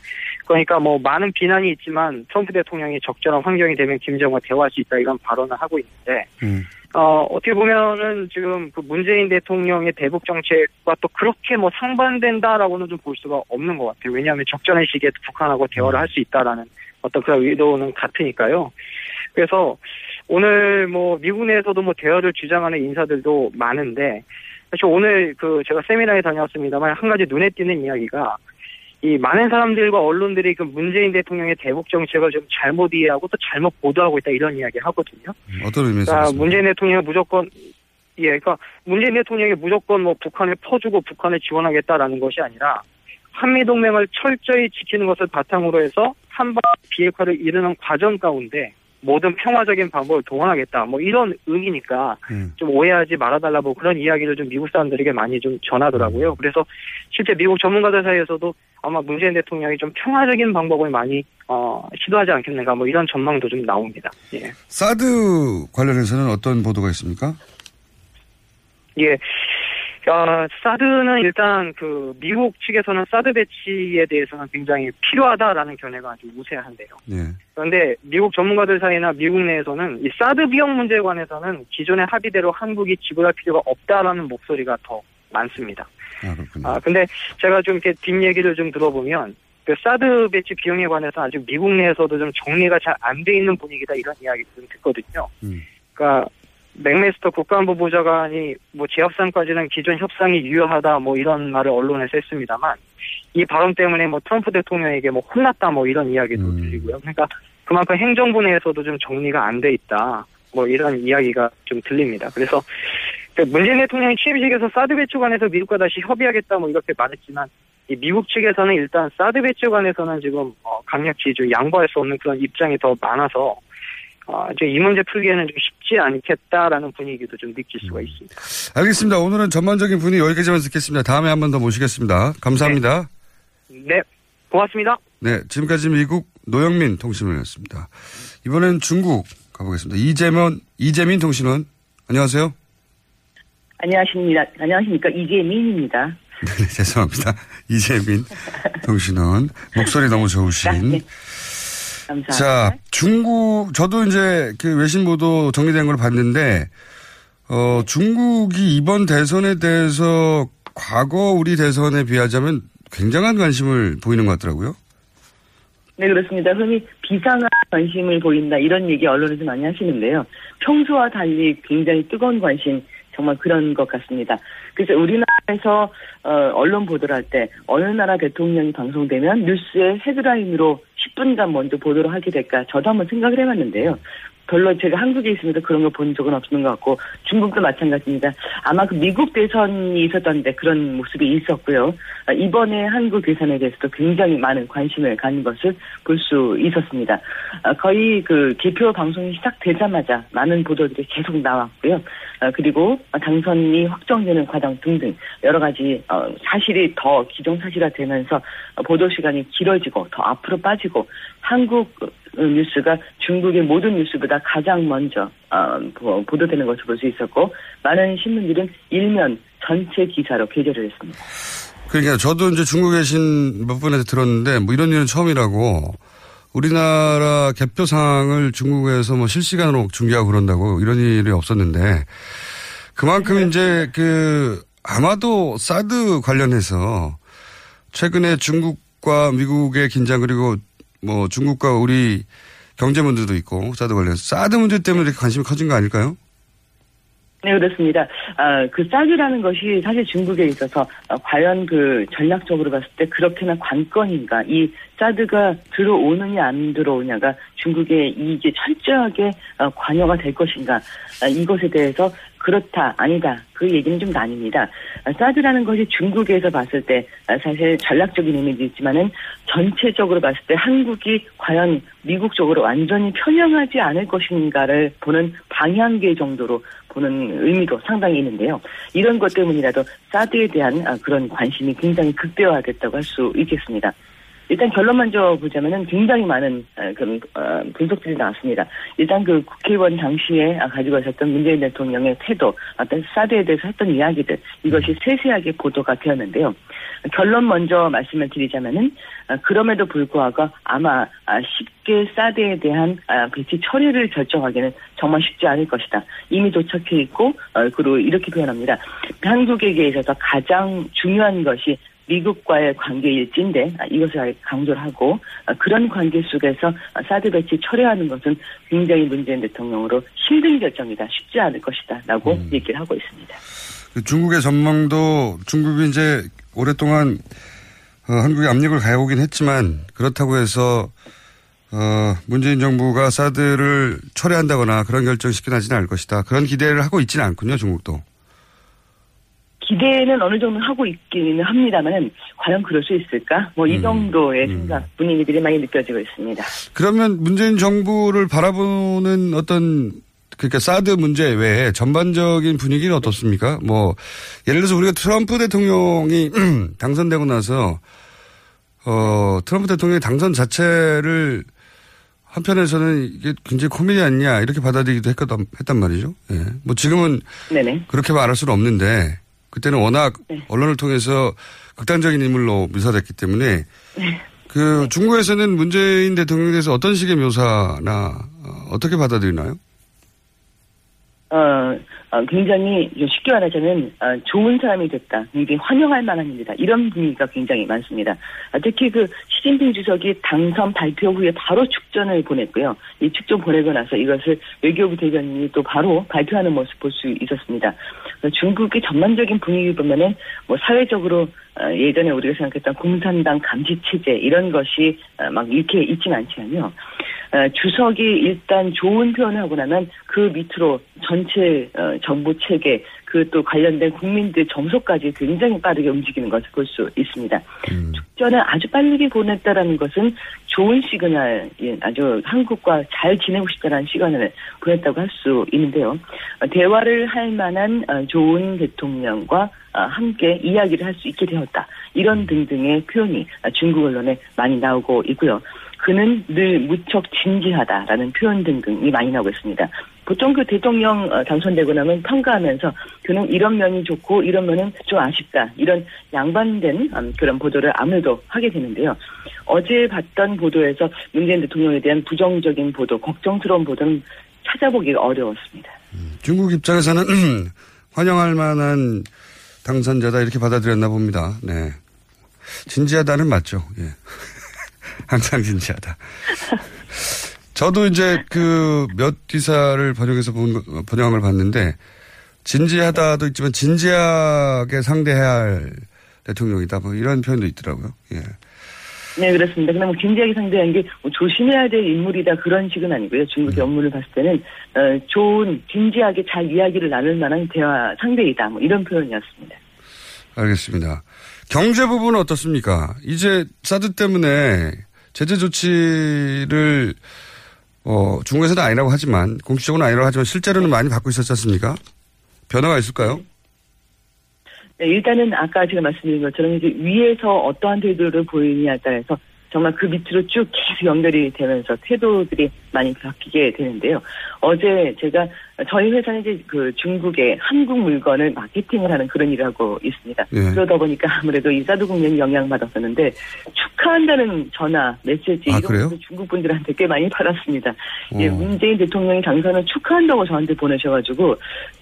그러니까 뭐 많은 비난이 있지만 트럼프 대통령이 적절한 환경이 되면 김정은과 대화할 수 있다 이런 발언을 하고 있는데 음. 어, 어떻게 보면은 지금 그 문재인 대통령의 대북 정책과 또 그렇게 뭐 상반된다라고는 좀 볼 수가 없는 것 같아요. 왜냐하면 적절한 시기에 북한하고 대화를 할 수 있다라는 어떤 그런 의도는 같으니까요. 그래서 오늘 뭐 미국 내에서도 뭐 대화를 주장하는 인사들도 많은데 사실 오늘 그 제가 세미나에 다녀왔습니다만 한 가지 눈에 띄는 이야기가 이 많은 사람들과 언론들이 그 문재인 대통령의 대북 정책을 좀 잘못 이해하고 또 잘못 보도하고 있다 이런 이야기 하거든요. 어떤 의미에서? 그러니까? 문재인 대통령이 무조건 예, 그러니까 문재인 대통령이 무조건 뭐 북한을 퍼주고 북한을 지원하겠다라는 것이 아니라 한미 동맹을 철저히 지키는 것을 바탕으로 해서 한반 비핵화를 이루는 과정 가운데 모든 평화적인 방법을 동원하겠다. 뭐 이런 의미니까 음. 좀 오해하지 말아달라고 그런 이야기를 좀 미국 사람들에게 많이 좀 전하더라고요. 그래서 실제 미국 전문가들 사이에서도 아마 문재인 대통령이 좀 평화적인 방법을 많이 어, 시도하지 않겠는가 뭐 이런 전망도 좀 나옵니다. 예. 사드 관련해서는 어떤 보도가 있습니까? 예. 어, 사드는 일단 그 미국 측에서는 사드 배치에 대해서는 굉장히 필요하다라는 견해가 아주 우세한데요. 네. 그런데 미국 전문가들 사이나 미국 내에서는 이 사드 비용 문제에 관해서는 기존의 합의대로 한국이 지불할 필요가 없다라는 목소리가 더 많습니다. 아, 그렇군요. 아, 근데 제가 좀 이렇게 뒷 얘기를 좀 들어보면 그 사드 배치 비용에 관해서 아직 미국 내에서도 좀 정리가 잘 안 돼 있는 분위기다 이런 이야기 좀 듣거든요. 음. 그러니까 맥메스터 국가안보 보좌관이 뭐 재협상까지는 기존 협상이 유효하다 뭐 이런 말을 언론에서 했습니다만 이 발언 때문에 뭐 트럼프 대통령에게 뭐 혼났다 뭐 이런 이야기도 음. 들리고요. 그러니까 그만큼 행정부 내에서도 좀 정리가 안 돼 있다 뭐 이런 이야기가 좀 들립니다. 그래서 그 문재인 대통령이 취임식에서 사드 배치 관해서 미국과 다시 협의하겠다 뭐 이렇게 말했지만 이 미국 측에서는 일단 사드 배치 관해서는 지금 어, 강력히 좀 양보할 수 없는 그런 입장이 더 많아서 어, 이제 이 문제 풀기에는 좀 쉽지 않겠다라는 분위기도 좀 느낄 수가 있습니다. 알겠습니다. 오늘은 전반적인 분위기 여기까지만 듣겠습니다. 다음에 한 번 더 모시겠습니다. 감사합니다. 네, 고맙습니다. 네, 지금까지 미국 노영민 통신원이었습니다. 이번엔 중국 가보겠습니다. 이재명, 이재민 통신원. 안녕하세요. 안녕하십니까. 안녕하십니까. 이재민입니다. 네, 죄송합니다. 이재민 통신원. 목소리 너무 좋으신. 네. 감사합니다. 자, 중국, 저도 이제 그 외신 보도 정리된 걸 봤는데, 어, 중국이 이번 대선에 대해서 과거 우리 대선에 비하자면 굉장한 관심을 보이는 것 같더라고요. 네, 그렇습니다. 흔히 비상한 관심을 보인다 이런 얘기 언론에서 많이 하시는데요. 평소와 달리 굉장히 뜨거운 관심 정말 그런 것 같습니다. 그래서 우리나라에서 어, 언론 보도를 할 때 어느 나라 대통령이 방송되면 뉴스의 헤드라인으로 10분간 먼저 보도를 하게 될까 저도 한번 생각을 해봤는데요. 별로 제가 한국에 있으면서 그런 걸 본 적은 없는 것 같고 중국도 마찬가지입니다. 아마 그 미국 대선이 있었던데 그런 모습이 있었고요. 아, 이번에 한국 대선에 대해서도 굉장히 많은 관심을 가는 것을 볼 수 있었습니다. 아, 거의 그 개표 방송이 시작되자마자 많은 보도들이 계속 나왔고요. 아, 그리고 당선이 확정되는 과정 등등 여러 가지 어, 사실이 더 기정사실화되면서 보도 시간이 길어지고 더 앞으로 빠지고 한국 뉴스가 중국의 모든 뉴스보다 가장 먼저 어, 보- 보도되는 것을 볼 수 있었고 많은 신문들은 일면 전체 기사로 게재를 했습니다. 그러니까 저도 이제 중국에 계신 몇 분한테 들었는데 뭐 이런 일은 처음이라고 우리나라 개표 상황을 중국에서 뭐 실시간으로 중계하고 그런다고 이런 일이 없었는데 그만큼 이제 그 아마도 사드 관련해서 최근에 중국과 미국의 긴장 그리고 뭐 중국과 우리 경제 문제도 있고 사드 관련 사드 문제 때문에 이렇게 관심이 커진 거 아닐까요? 네, 그렇습니다. 아, 그 사드라는 것이 사실 중국에 있어서 어, 과연 그 전략적으로 봤을 때 그렇게나 관건인가, 이 사드가 들어오느냐 안 들어오냐가 중국의 이익에 철저하게 어, 관여가 될 것인가, 아, 이것에 대해서 그렇다, 아니다, 그 얘기는 좀 나뉩니다. 아, 사드라는 것이 중국에서 봤을 때 아, 사실 전략적인 의미도 있지만은 전체적으로 봤을 때 한국이 과연 미국 쪽으로 완전히 편향하지 않을 것인가를 보는 방향계 정도로 보는 의미도 상당히 있는데요. 이런 것 때문이라도 사드에 대한 아, 그런 관심이 굉장히 극대화됐다고 할 수 있겠습니다. 일단 결론 먼저 보자면은 굉장히 많은 아, 그런 어, 분석들이 나왔습니다. 일단 그 국회의원 당시에 아, 가지고 있었던 문재인 대통령의 태도, 어떤 사드에 대해서 했던 이야기들 이것이 세세하게 보도가 되었는데요. 결론 먼저 말씀을 드리자면은 아, 그럼에도 불구하고 아마 아, 쉽게 사드에 대한 아, 배치 처리를 결정하기는 정말 쉽지 않을 것이다. 이미 도착해 있고 어, 그리고 이렇게 표현합니다. 한국에게 있어서 가장 중요한 것이 미국과의 관계일진데 아, 이것을 강조를 하고 아, 그런 관계 속에서 아, 사드 배치 철회하는 것은 굉장히 문재인 대통령으로 힘든 결정이다 쉽지 않을 것이다라고 얘기를 하고 있습니다. 그 중국의 전망도 중국이 이제 오랫동안 어, 한국에 압력을 가해오긴 했지만 그렇다고 해서 어, 문재인 정부가 사드를 철회한다거나 그런 결정 쉽게 나지는 않을 것이다. 그런 기대를 하고 있지는 않군요, 중국도. 기대는 어느 정도 하고 있기는 합니다만은 과연 그럴 수 있을까? 뭐이 정도의 생각 분위기들이 많이 느껴지고 있습니다. 그러면 문재인 정부를 바라보는 어떤 그러니까 사드 문제 외에 전반적인 분위기는 어떻습니까? 뭐 예를 들어서 우리가 트럼프 대통령이 당선되고 나서 어 트럼프 대통령의 당선 자체를 한편에서는 이게 굉장히 코미디 아니냐 이렇게 받아들이기도 했거든, 했단 말이죠. 예. 뭐 지금은 네네. 그렇게 말할 수는 없는데 그때는 워낙 언론을 통해서 극단적인 인물로 묘사됐기 때문에 그 중국에서는 문재인 대통령에 대해서 어떤 식의 묘사나 어, 어떻게 받아들이나요? 어, 어, 굉장히 좀 쉽게 말하자면 어, 좋은 사람이 됐다. 굉장히 환영할 만한 일이다. 이런 분위기가 굉장히 많습니다. 아, 특히 그 시진핑 주석이 당선 발표 후에 바로 축전을 보냈고요. 이 축전 보내고 나서 이것을 외교부 대변인이 또 바로 발표하는 모습 볼 수 있었습니다. 어, 중국의 전반적인 분위기 보면은 뭐 사회적으로 어, 예전에 우리가 생각했던 공산당 감시 체제 이런 것이 어, 막 이렇게 있진 않지만요. 어, 주석이 일단 좋은 표현을 하고 나면 그 밑으로 전체 어, 정부 체계 그 또 관련된 국민들 정서까지 굉장히 빠르게 움직이는 것을 볼 수 있습니다. 축전을 아주 빨리 보냈다라는 것은 좋은 시그널, 예, 아주 한국과 잘 지내고 싶다는 시그널을 보냈다고 할 수 있는데요. 어, 대화를 할 만한 어, 좋은 대통령과 어, 함께 이야기를 할 수 있게 되었다. 이런 등등의 표현이 어, 중국 언론에 많이 나오고 있고요. 그는 늘 무척 진지하다라는 표현 등등이 많이 나오고 있습니다. 보통 그 대통령 어, 당선되고 나면 평가하면서 그는 이런 면이 좋고 이런 면은 좀 아쉽다 이런 양반된 음, 그런 보도를 아무래도 하게 되는데요. 어제 봤던 보도에서 문재인 대통령에 대한 부정적인 보도, 걱정스러운 보도는 찾아보기가 어려웠습니다. 중국 입장에서는 환영할 만한 당선자다 이렇게 받아들였나 봅니다. 네. 진지하다는 맞죠. 예. 항상 진지하다. 저도 이제 그 몇 기사를 번역해서 본, 걸 봤는데 진지하다도 있지만 진지하게 상대해야 할 대통령이다. 뭐 이런 표현도 있더라고요. 예. 네, 그렇습니다. 그러면 진지하게 상대하는 게 뭐 조심해야 될 인물이다 그런 식은 아니고요. 중국의 업무를 봤을 때는 어, 좋은 진지하게 잘 이야기를 나눌 만한 대화 상대이다. 뭐 이런 표현이었습니다. 알겠습니다. 경제 부분은 어떻습니까? 이제 사드 때문에 제재 조치를 어, 중국에서는 아니라고 하지만 공식적으로는 아니라고 하지만 실제로는 많이 받고 있었지 않습니까? 변화가 있을까요? 네, 일단은 아까 제가 말씀드린 것처럼 이제 위에서 어떠한 태도를 보이느냐에 따라서 정말 그 밑으로 쭉 계속 연결이 되면서 태도들이 많이 바뀌게 되는데요. 어제 제가 저희 회사는 이제 그 중국의 한국 물건을 마케팅을 하는 그런 일을 하고 있습니다. 예. 그러다 보니까 아무래도 이 사드 국면이 영향 받았었는데 축하한다는 전화, 메시지 아, 이런 그래요? 것도 중국 분들한테 꽤 많이 받았습니다. 예, 어. 문재인 대통령이 당선을 축하한다고 저한테 보내셔가지고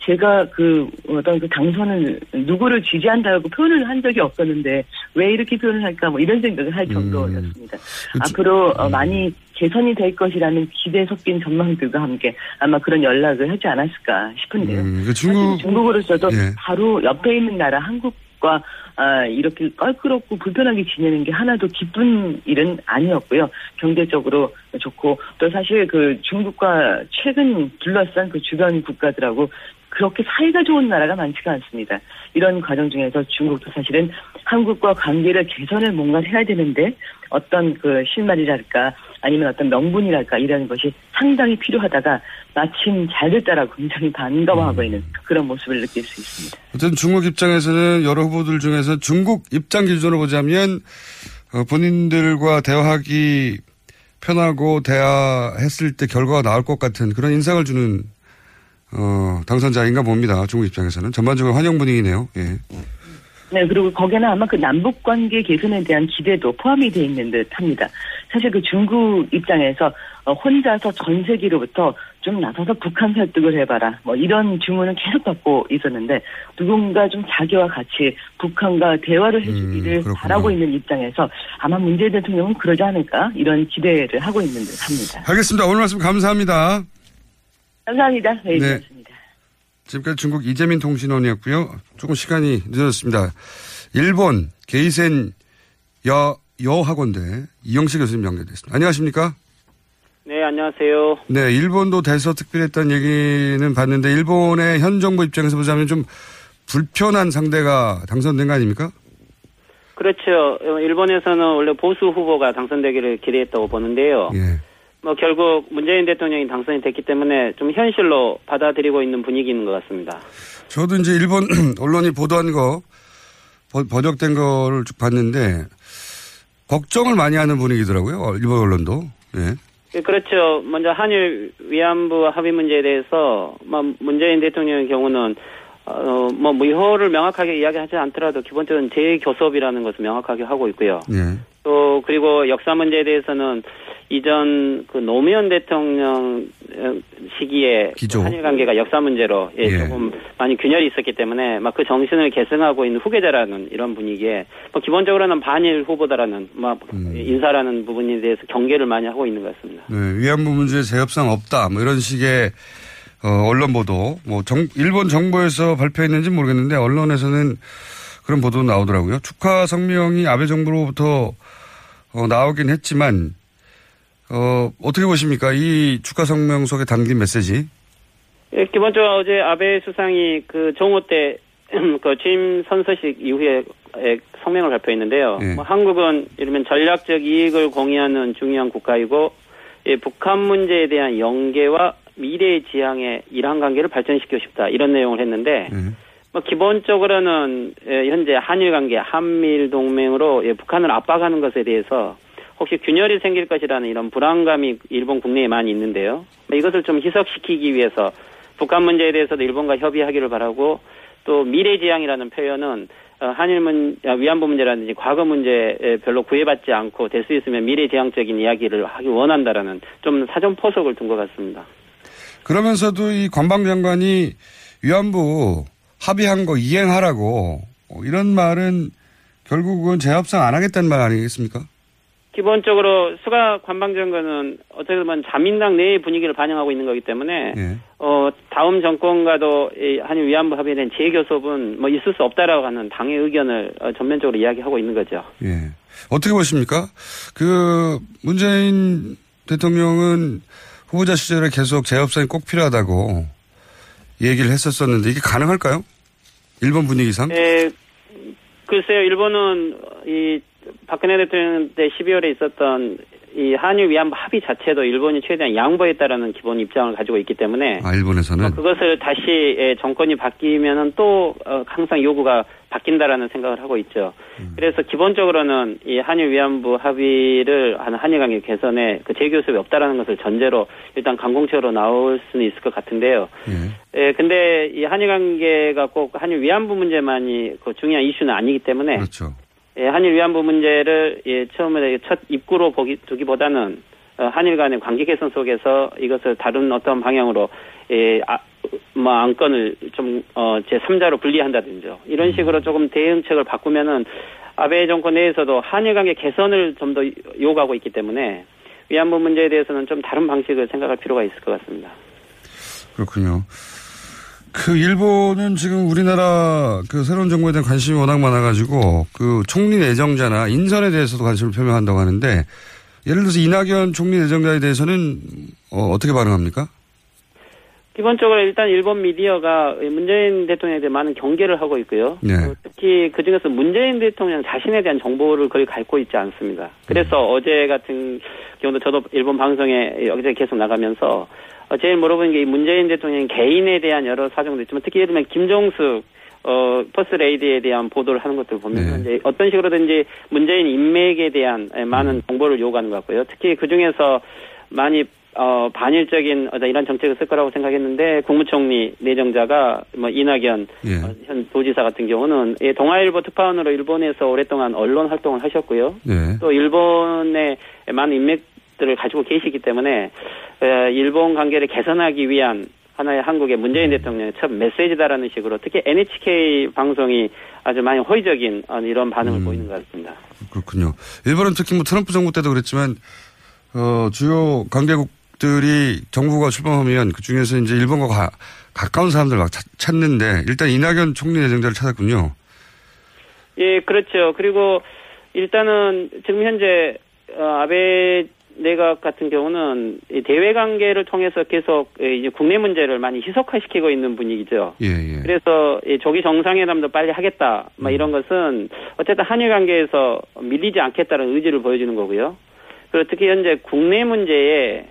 제가 그 어떤 그 당선을 누구를 지지한다고 표현을 한 적이 없었는데 왜 이렇게 표현을 할까 뭐 이런 생각을 할 정도였습니다. 앞으로 어, 많이 개선이 될 것이라는 기대 섞인 전망들과 함께 아마 그런 연락을 하지 않았을까 싶은데요. 음, 그 중국 중국으로서도 예. 바로 옆에 있는 나라 한국 과 아, 이렇게 껄끄럽고 불편하게 지내는 게 하나도 기쁜 일은 아니었고요. 경제적으로 좋고 또 사실 그 중국과 최근 둘러싼 그 주변 국가들하고 그렇게 사이가 좋은 나라가 많지가 않습니다. 이런 과정 중에서 중국도 사실은 한국과 관계를 개선을 뭔가 해야 되는데 어떤 그 실마리랄까 아니면 어떤 명분이랄까 이런 것이 상당히 필요하다가 마침 잘 됐다라고 굉장히 반가워하고 있는 그런 모습을 느낄 수 있습니다. 어쨌든 중국 입장에서는 여러 후보들 중에서 중국 입장 기준으로 보자면 어, 본인들과 대화하기 편하고 대화했을 때 결과가 나올 것 같은 그런 인상을 주는 어, 당선자인가 봅니다. 중국 입장에서는 전반적으로 환영 분위기네요. 예. 네, 그리고 거기에는 아마 그 남북 관계 개선에 대한 기대도 포함이 돼 있는 듯 합니다. 사실 그 중국 입장에서 어, 혼자서 전 세계로부터 좀 나서서 북한 설득을 해봐라. 뭐 이런 주문을 계속 받고 있었는데 누군가 좀 자기와 같이 북한과 대화를 해주기를 바라고 있는 입장에서 아마 문재인 대통령은 그러지 않을까 이런 기대를 하고 있는 듯 합니다. 알겠습니다. 오늘 말씀 감사합니다. 감사합니다. 네. 네. 지금까지 중국 이재민 통신원이었고요. 조금 시간이 늦어졌습니다. 일본 게이센 여, 여학원대 이영식 교수님 연결됐습니다. 안녕하십니까? 네, 안녕하세요. 네, 일본도 대서특필했다는 얘기는 봤는데 일본의 현 정부 입장에서 보자면 좀 불편한 상대가 당선된 거 아닙니까? 그렇죠. 어, 일본에서는 원래 보수 후보가 당선되기를 기대했다고 보는데요. 예. 뭐 결국 문재인 대통령이 당선이 됐기 때문에 좀 현실로 받아들이고 있는 분위기인 것 같습니다. 저도 이제 일본 언론이 보도한 거 번- 번역된 거를 쭉 봤는데 걱정을 많이 하는 분위기더라고요. 어, 일본 언론도. 예. 예, 그렇죠. 먼저 한일 위안부 합의 문제에 대해서 뭐 문재인 대통령의 경우는 어, 뭐 무효를 명확하게 이야기하지 않더라도 기본적으로 재교섭이라는 것을 명확하게 하고 있고요. 예. 또 그리고 역사 문제에 대해서는 이전 그 노무현 대통령 어, 시기에 기조. 한일 관계가 역사 문제로 예, 예. 조금 많이 균열이 있었기 때문에 막 그 정신을 계승하고 있는 후계자라는 이런 분위기에 뭐 기본적으로는 반일 후보다라는 막 음. 인사라는 부분에 대해서 경계를 많이 하고 있는 것 같습니다. 네, 위안부 문제 재협상 없다. 뭐 이런 식의 어, 언론 보도. 뭐 정, 일본 정부에서 발표했는지 모르겠는데 언론에서는 그런 보도 나오더라고요. 축하 성명이 아베 정부로부터 어, 나오긴 했지만 어, 어떻게 보십니까? 이 축하 성명 속에 담긴 메시지. 예, 기본적으로 어제 아베 수상이 그 정호 때 그 취임 선서식 이후에 에, 성명을 발표했는데요. 예. 뭐 한국은 이러면 전략적 이익을 공유하는 중요한 국가이고 예, 북한 문제에 대한 연계와 미래 지향의 이란 관계를 발전시키고 싶다 이런 내용을 했는데 뭐 기본적으로는 예, 현재 한일 관계, 한미일 동맹으로 예, 북한을 압박하는 것에 대해서 혹시 균열이 생길 것이라는 이런 불안감이 일본 국내에 많이 있는데요. 뭐 이것을 좀 희석시키기 위해서 북한 문제에 대해서도 일본과 협의하기를 바라고 또 미래지향이라는 표현은 어, 한일 문 아, 위안부 문제라든지 과거 문제에 별로 구애받지 않고 될 수 있으면 미래지향적인 이야기를 하기 원한다라는 좀 사전 포석을 둔 것 같습니다. 그러면서도 이 관방장관이 위안부 합의한 거 이행하라고 어, 이런 말은 결국은 재협상 안 하겠다는 말 아니겠습니까? 기본적으로 수가 관방장관은 어떻게 보면 자민당 내의 분위기를 반영하고 있는 거기 때문에 예. 어 다음 정권과도 이 한일 위안부 합의에 대한 재교섭은 뭐 있을 수 없다라고 하는 당의 의견을 어, 전면적으로 이야기하고 있는 거죠. 예. 어떻게 보십니까? 그 문재인 대통령은 후보자 시절에 계속 재협상이 꼭 필요하다고 얘기를 했었었는데 이게 가능할까요? 일본 분위기상? 예, 글쎄요, 일본은 이 박근혜 대통령 때 12월에 있었던 이 한일 위안부 합의 자체도 일본이 최대한 양보했다라는 기본 입장을 가지고 있기 때문에 아, 일본에서는? 그것을 다시 예, 정권이 바뀌면은 또 어, 항상 요구가 바뀐다라는 생각을 하고 있죠. 그래서 기본적으로는 이 한일 위안부 합의를 한 한일 관계 개선에 그 재교섭이 없다라는 것을 전제로 일단 강공채로 나올 수는 있을 것 같은데요. 예, 근데 이 한일 관계가 꼭 한일 위안부 문제만이 그 중요한 이슈는 아니기 때문에 그렇죠. 예, 한일 위안부 문제를 예, 처음에 첫 입구로 보기, 두기보다는 어, 한일 간의 관계 개선 속에서 이것을 다른 어떤 방향으로 예, 아, 뭐 안건을 좀 어, 제 3자로 분리한다든지 이런 식으로 조금 대응책을 바꾸면은 아베 정권 내에서도 한일 관계 개선을 좀 더 요구하고 있기 때문에 위안부 문제에 대해서는 좀 다른 방식을 생각할 필요가 있을 것 같습니다. 그렇군요. 그 일본은 지금 우리나라 그 새로운 정부에 대한 관심이 워낙 많아가지고 그 총리 내정자나 인선에 대해서도 관심을 표명한다고 하는데 예를 들어서 이낙연 총리 내정자에 대해서는 어, 어떻게 반응합니까? 기본적으로 일단 일본 미디어가 문재인 대통령에 대해 많은 경계를 하고 있고요. 네. 어, 특히 그 중에서 문재인 대통령 자신에 대한 정보를 거의 갖고 있지 않습니다. 그래서 어제 같은 경우도 저도 일본 방송에 여기저기 계속 나가면서 어, 제일 물어보는 게이 문재인 대통령 개인에 대한 여러 사정도 있지만 특히 예를 들면 김정숙 어, 퍼스트 레이디에 대한 보도를 하는 것들 보면 이제 어떤 식으로든지 문재인 인맥에 대한 에, 많은 정보를 요구하는 것 같고요. 특히 그 중에서 많이 어, 반일적인 어떤 이런 정책을 쓸 거라고 생각했는데 국무총리 내정자가 뭐 이낙연 예. 어, 현 도지사 같은 경우는 예, 동아일보 특파원으로 일본에서 오랫동안 언론 활동을 하셨고요. 네. 또 일본의 많은 인맥 들을 가지고 계시기 때문에 에, 일본 관계를 개선하기 위한 하나의 한국의 문재인 대통령의 첫 메시지다라는 식으로 특히 NHK 방송이 아주 많이 호의적인 어, 이런 반응을 보이는 것 같습니다. 그렇군요. 일본은 특히 뭐 트럼프 정부 때도 그랬지만 어, 주요 관계국들이 정부가 출범하면 그 중에서 이제 일본과 가, 가까운 사람들 막 찾- 찾는데 일단 이낙연 총리 내정자를 찾았군요. 예, 그렇죠. 그리고 일단은 지금 현재 어, 아베 내각 같은 경우는 이 대외 관계를 통해서 계속 예, 이제 국내 문제를 많이 희석화시키고 있는 분위기죠. 예, 예. 그래서 이 조기 정상회담도 빨리 하겠다. 막 이런 것은 어쨌든 한일 관계에서 밀리지 않겠다는 의지를 보여주는 거고요. 그리고 특히 현재 국내 문제에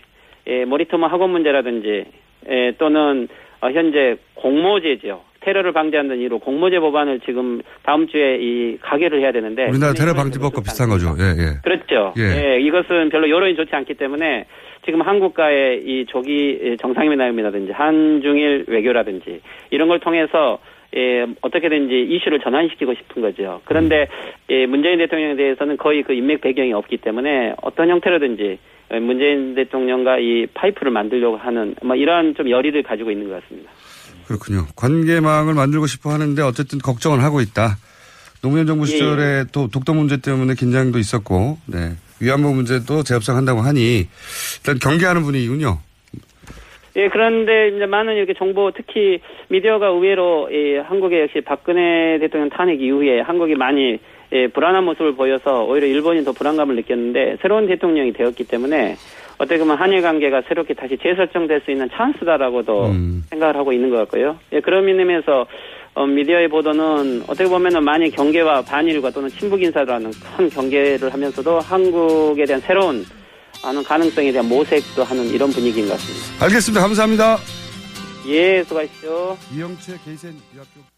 예, 모리토모 학원 문제라든지 예, 또는 어, 현재 공모제죠. 테러를 방지하는 이유로 공모제 법안을 지금 다음 주에 이 가결을 해야 되는데 우리나라 테러 방지법과 비슷한 거죠. 예, 예. 그렇죠. 예. 예. 이것은 별로 여론이 좋지 않기 때문에 지금 한국과의 이 조기 정상회담이라든지 한중일 외교라든지 이런 걸 통해서 예, 어떻게든지 이슈를 전환시키고 싶은 거죠. 그런데 예, 문재인 대통령에 대해서는 거의 그 인맥 배경이 없기 때문에 어떤 형태로든지 문재인 대통령과 이 파이프를 만들려고 하는 뭐 이러한 좀 열의를 가지고 있는 것 같습니다. 그렇군요. 관계망을 만들고 싶어 하는데 어쨌든 걱정을 하고 있다. 노무현 정부 시절에 예. 또 독도 문제 때문에 긴장도 있었고, 네. 위안부 문제도 재협상한다고 하니 일단 경계하는 분위기군요. 예, 그런데 이제 많은 이렇게 정보, 특히 미디어가 의외로 예, 한국의 역시 박근혜 대통령 탄핵 이후에 한국이 많이 예, 불안한 모습을 보여서 오히려 일본이 더 불안감을 느꼈는데 새로운 대통령이 되었기 때문에 어떻게 보면 한일 관계가 새롭게 다시 재설정될 수 있는 찬스다라고도 생각을 하고 있는 것 같고요. 예, 그런 의미에서 어, 미디어의 보도는 어떻게 보면은 많이 경계와 반일과 또는 친북 인사라는 큰 경계를 하면서도 한국에 대한 새로운 하는 가능성에 대한 모색도 하는 이런 분위기인 것 같습니다. 알겠습니다. 감사합니다. 예, 수고하십시오. 이영채 게이센 유학교